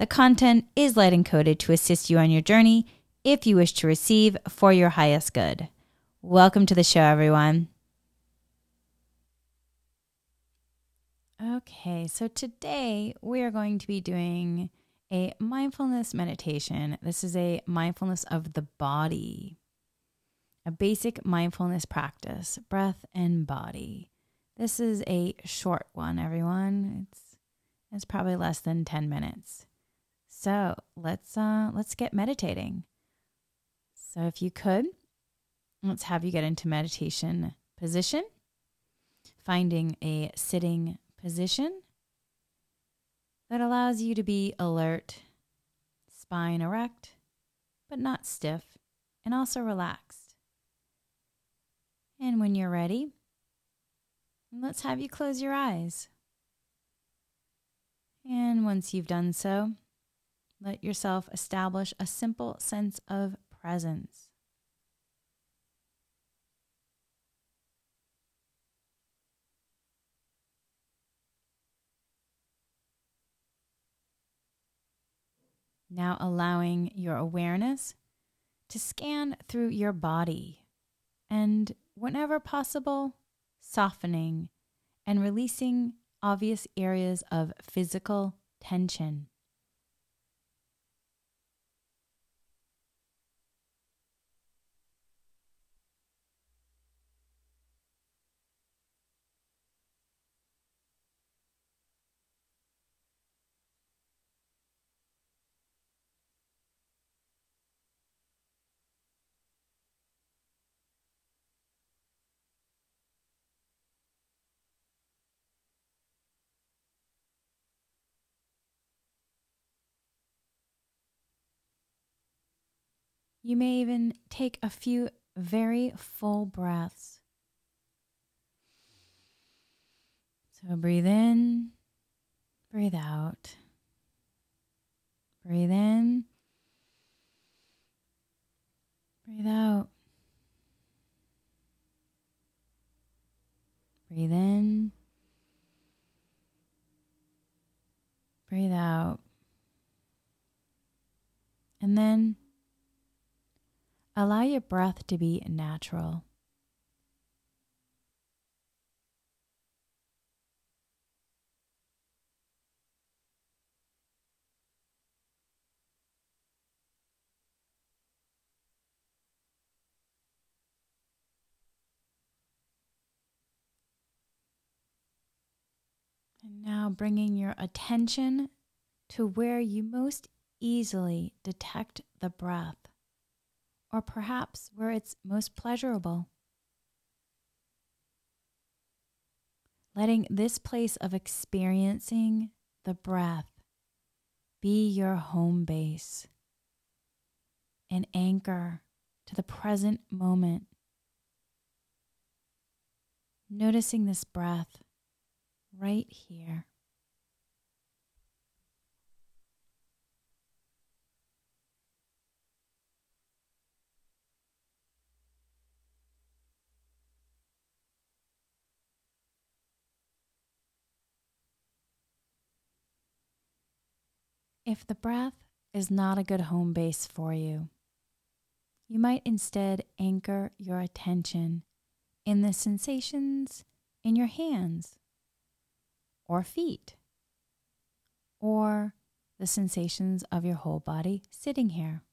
The content is light encoded to assist you on your journey if you wish to receive for your highest good. Welcome to the show, everyone. Okay, so today we are going to be doing a mindfulness meditation. This is a mindfulness of the body, a basic mindfulness practice, breath and body. This is a short one, everyone. It's it's probably less than 10 minutes. So let's uh, let's get meditating. So if you could, let's have you get into meditation position, finding a sitting position that allows you to be alert, spine erect, but not stiff, and also relaxed. And when you're ready, let's have you close your eyes. And once you've done so, let yourself establish a simple sense of presence. Now, allowing your awareness to scan through your body and, whenever possible, softening and releasing obvious areas of physical tension. You may even take a few very full breaths. So breathe in, breathe out. Breathe in, breathe out. Breathe in, breathe out. And then Allow your breath to be natural. And now bringing your attention to where you most easily detect the breath or perhaps where it's most pleasurable. Letting this place of experiencing the breath be your home base, an anchor to the present moment. Noticing this breath right here. If the breath is not a good home base for you, you might instead anchor your attention in the sensations in your hands or feet or the sensations of your whole body sitting here.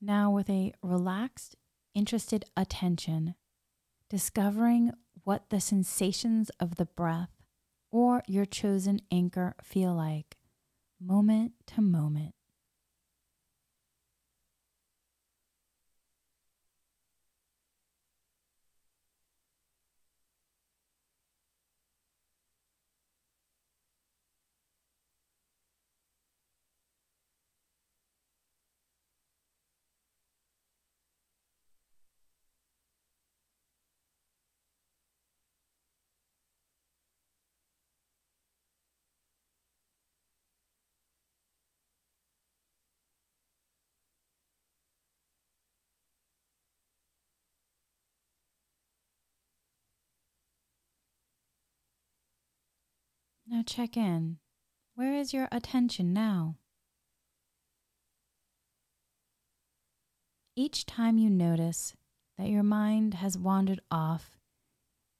Now, with a relaxed, interested attention, discovering what the sensations of the breath or your chosen anchor feel like, moment to moment? Now check in. Where is your attention now? Each time you notice that your mind has wandered off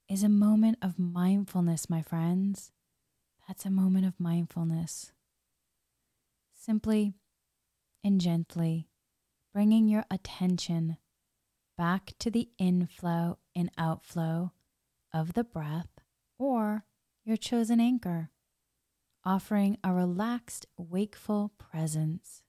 is a moment of mindfulness, my friends. That's a moment of mindfulness. Simply and gently bringing your attention back to the inflow and outflow of the breath or your chosen anchor, offering a relaxed, wakeful presence.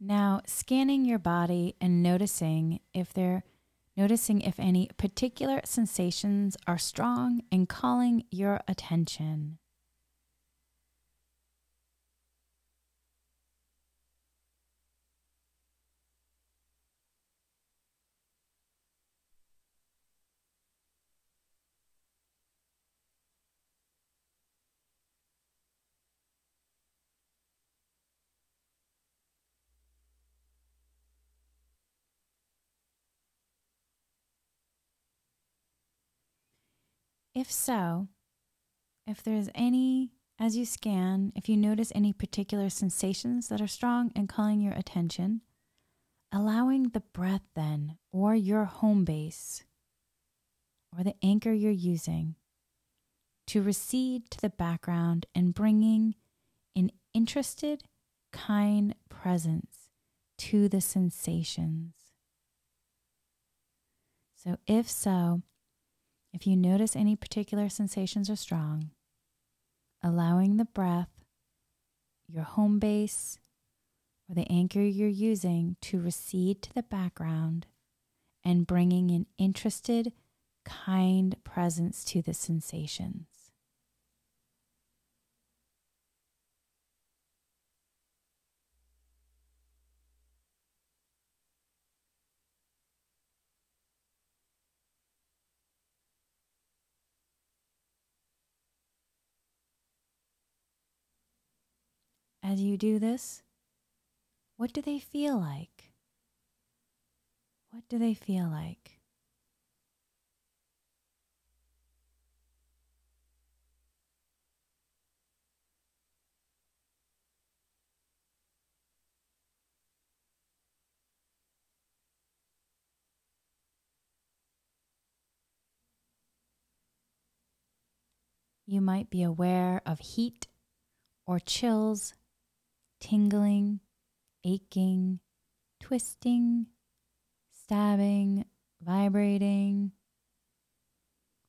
Now, scanning your body and noticing if they're noticing if any particular sensations are strong and calling your attention. If so, if there's any, as you scan, if you notice any particular sensations that are strong and calling your attention, allowing the breath then, or your home base, or the anchor you're using, to recede to the background and bringing an interested, kind presence to the sensations. So, if so, if you notice any particular sensations are strong, allowing the breath, your home base, or the anchor you're using to recede to the background and bringing an interested, kind presence to the sensations. As you do this, what do they feel like? What do they feel like? You might be aware of heat or chills tingling, aching, twisting, stabbing, vibrating,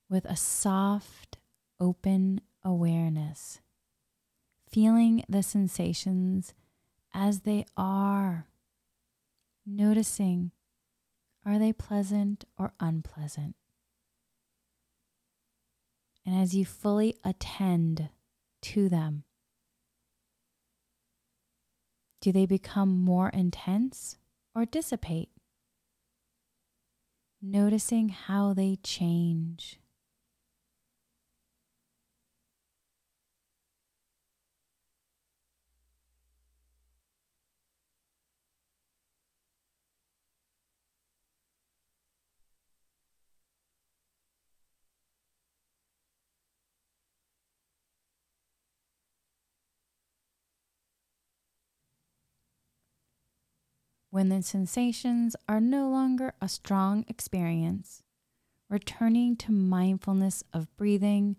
with a soft, open awareness, feeling the sensations as they are, noticing are they pleasant or unpleasant? And as you fully attend to them, Do they become more intense or dissipate? Noticing how they change. When the sensations are no longer a strong experience, returning to mindfulness of breathing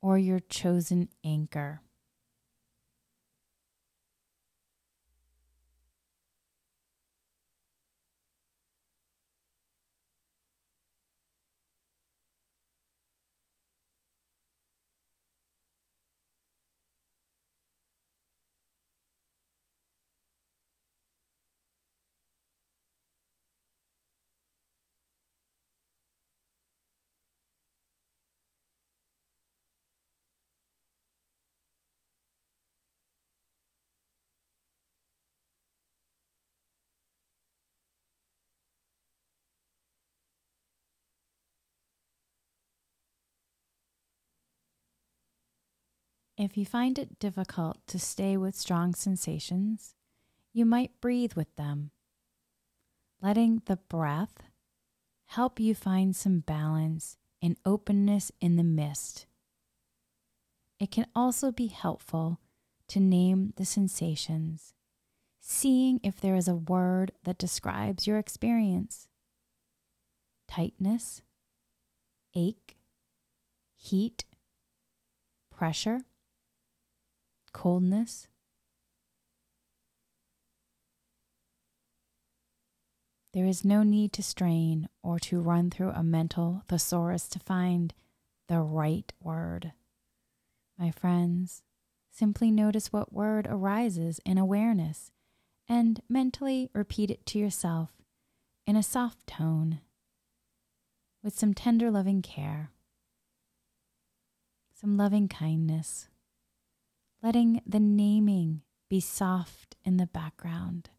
or your chosen anchor. If you find it difficult to stay with strong sensations, you might breathe with them, letting the breath help you find some balance and openness in the mist. It can also be helpful to name the sensations, seeing if there is a word that describes your experience. Tightness, ache, heat, pressure coldness. There is no need to strain or to run through a mental thesaurus to find the right word. My friends, simply notice what word arises in awareness and mentally repeat it to yourself in a soft tone with some tender loving care, some loving kindness letting the naming be soft in the background.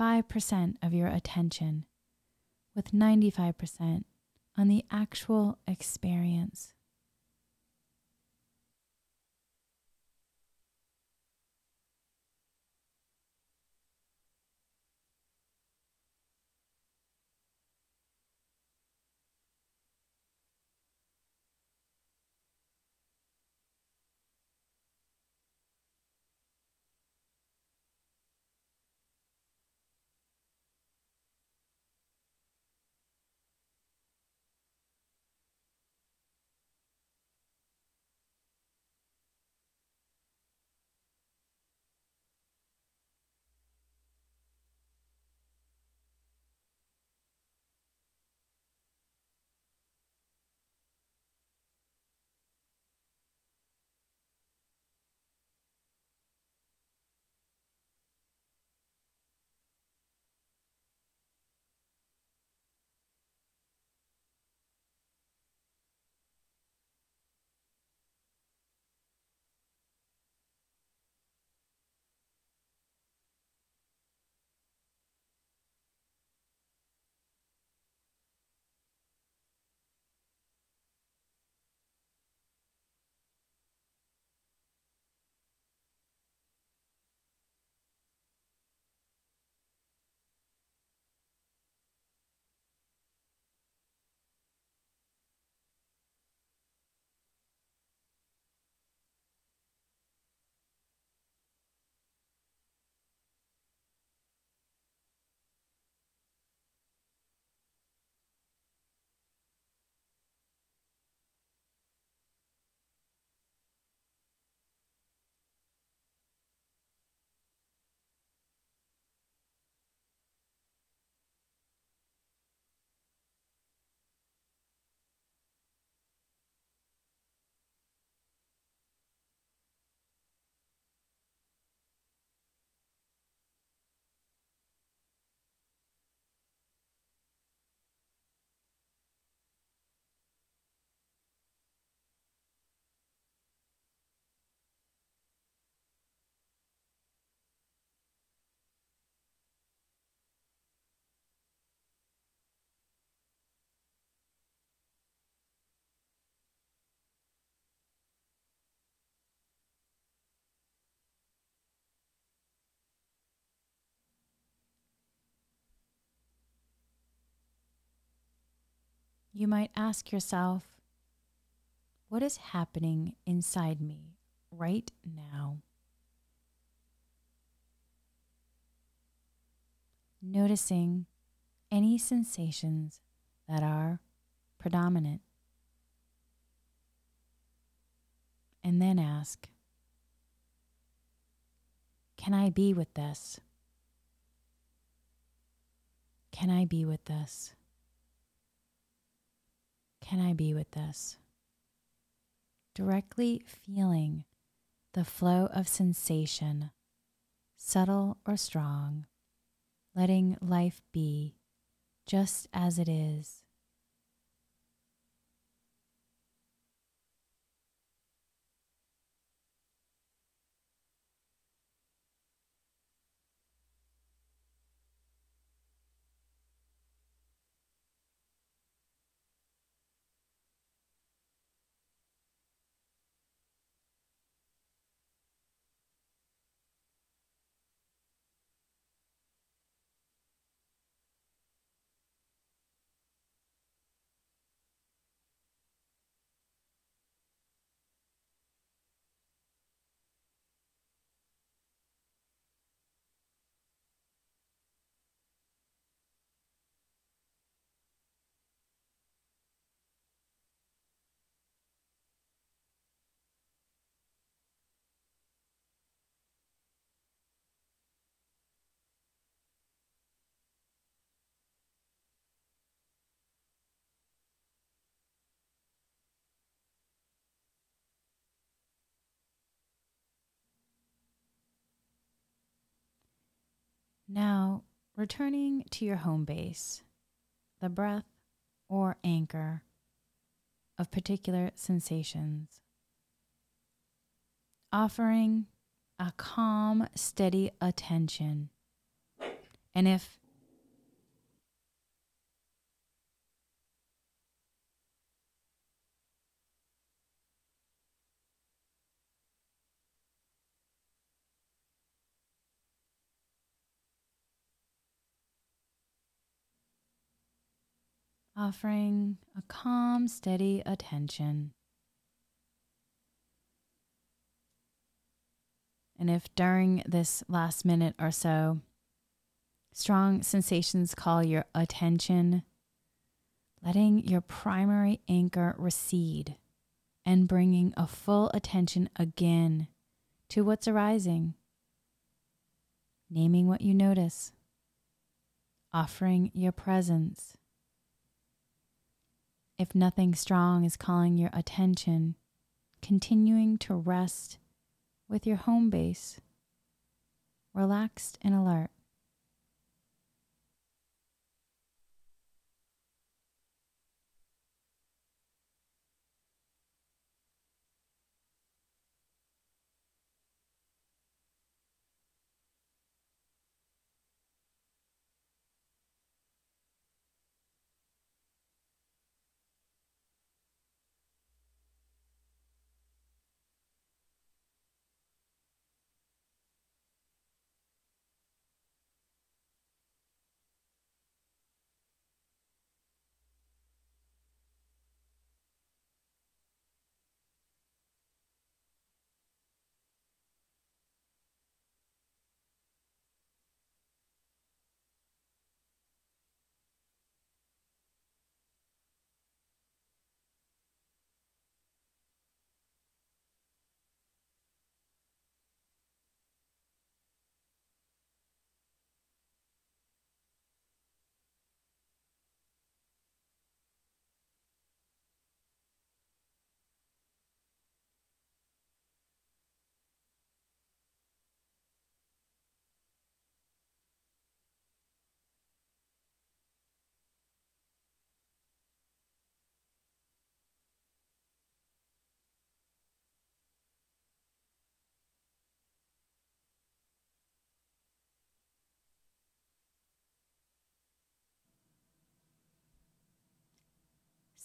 5% of your attention, with 95% on the actual experience. You might ask yourself, what is happening inside me right now? Noticing any sensations that are predominant. And then ask, Can I be with this? Can I be with this? Can I be with this? Directly feeling the flow of sensation, subtle or strong, letting life be just as it is. Now, returning to your home base, the breath or anchor of particular sensations, offering a calm, steady attention. And if offering a calm, steady attention. And if during this last minute or so, strong sensations call your attention, letting your primary anchor recede and bringing a full attention again to what's arising, naming what you notice, offering your presence if nothing strong is calling your attention, continuing to rest with your home base, relaxed and alert.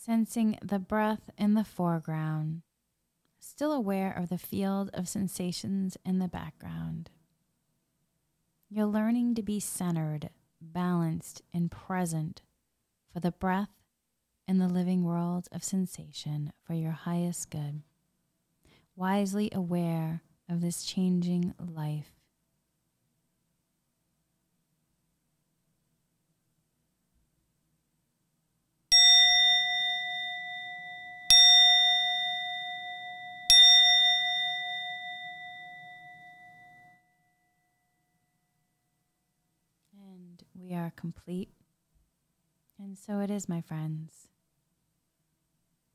Sensing the breath in the foreground, still aware of the field of sensations in the background. You're learning to be centered, balanced, and present for the breath in the living world of sensation for your highest good, wisely aware of this changing life. And we are complete. And so it is, my friends.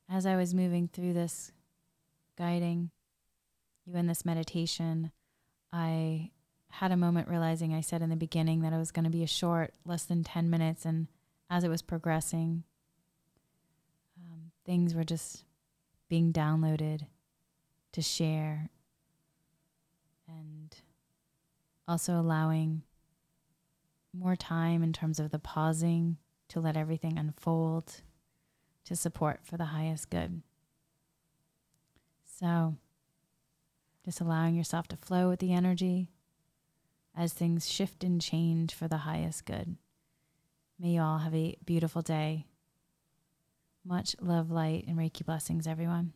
As I was moving through this guiding you in this meditation, I had a moment realizing I said in the beginning that it was going to be a short, less than 10 minutes. And as it was progressing, um, things were just being downloaded to share and also allowing more time in terms of the pausing to let everything unfold to support for the highest good. So, just allowing yourself to flow with the energy as things shift and change for the highest good. May you all have a beautiful day. Much love, light, and Reiki blessings, everyone.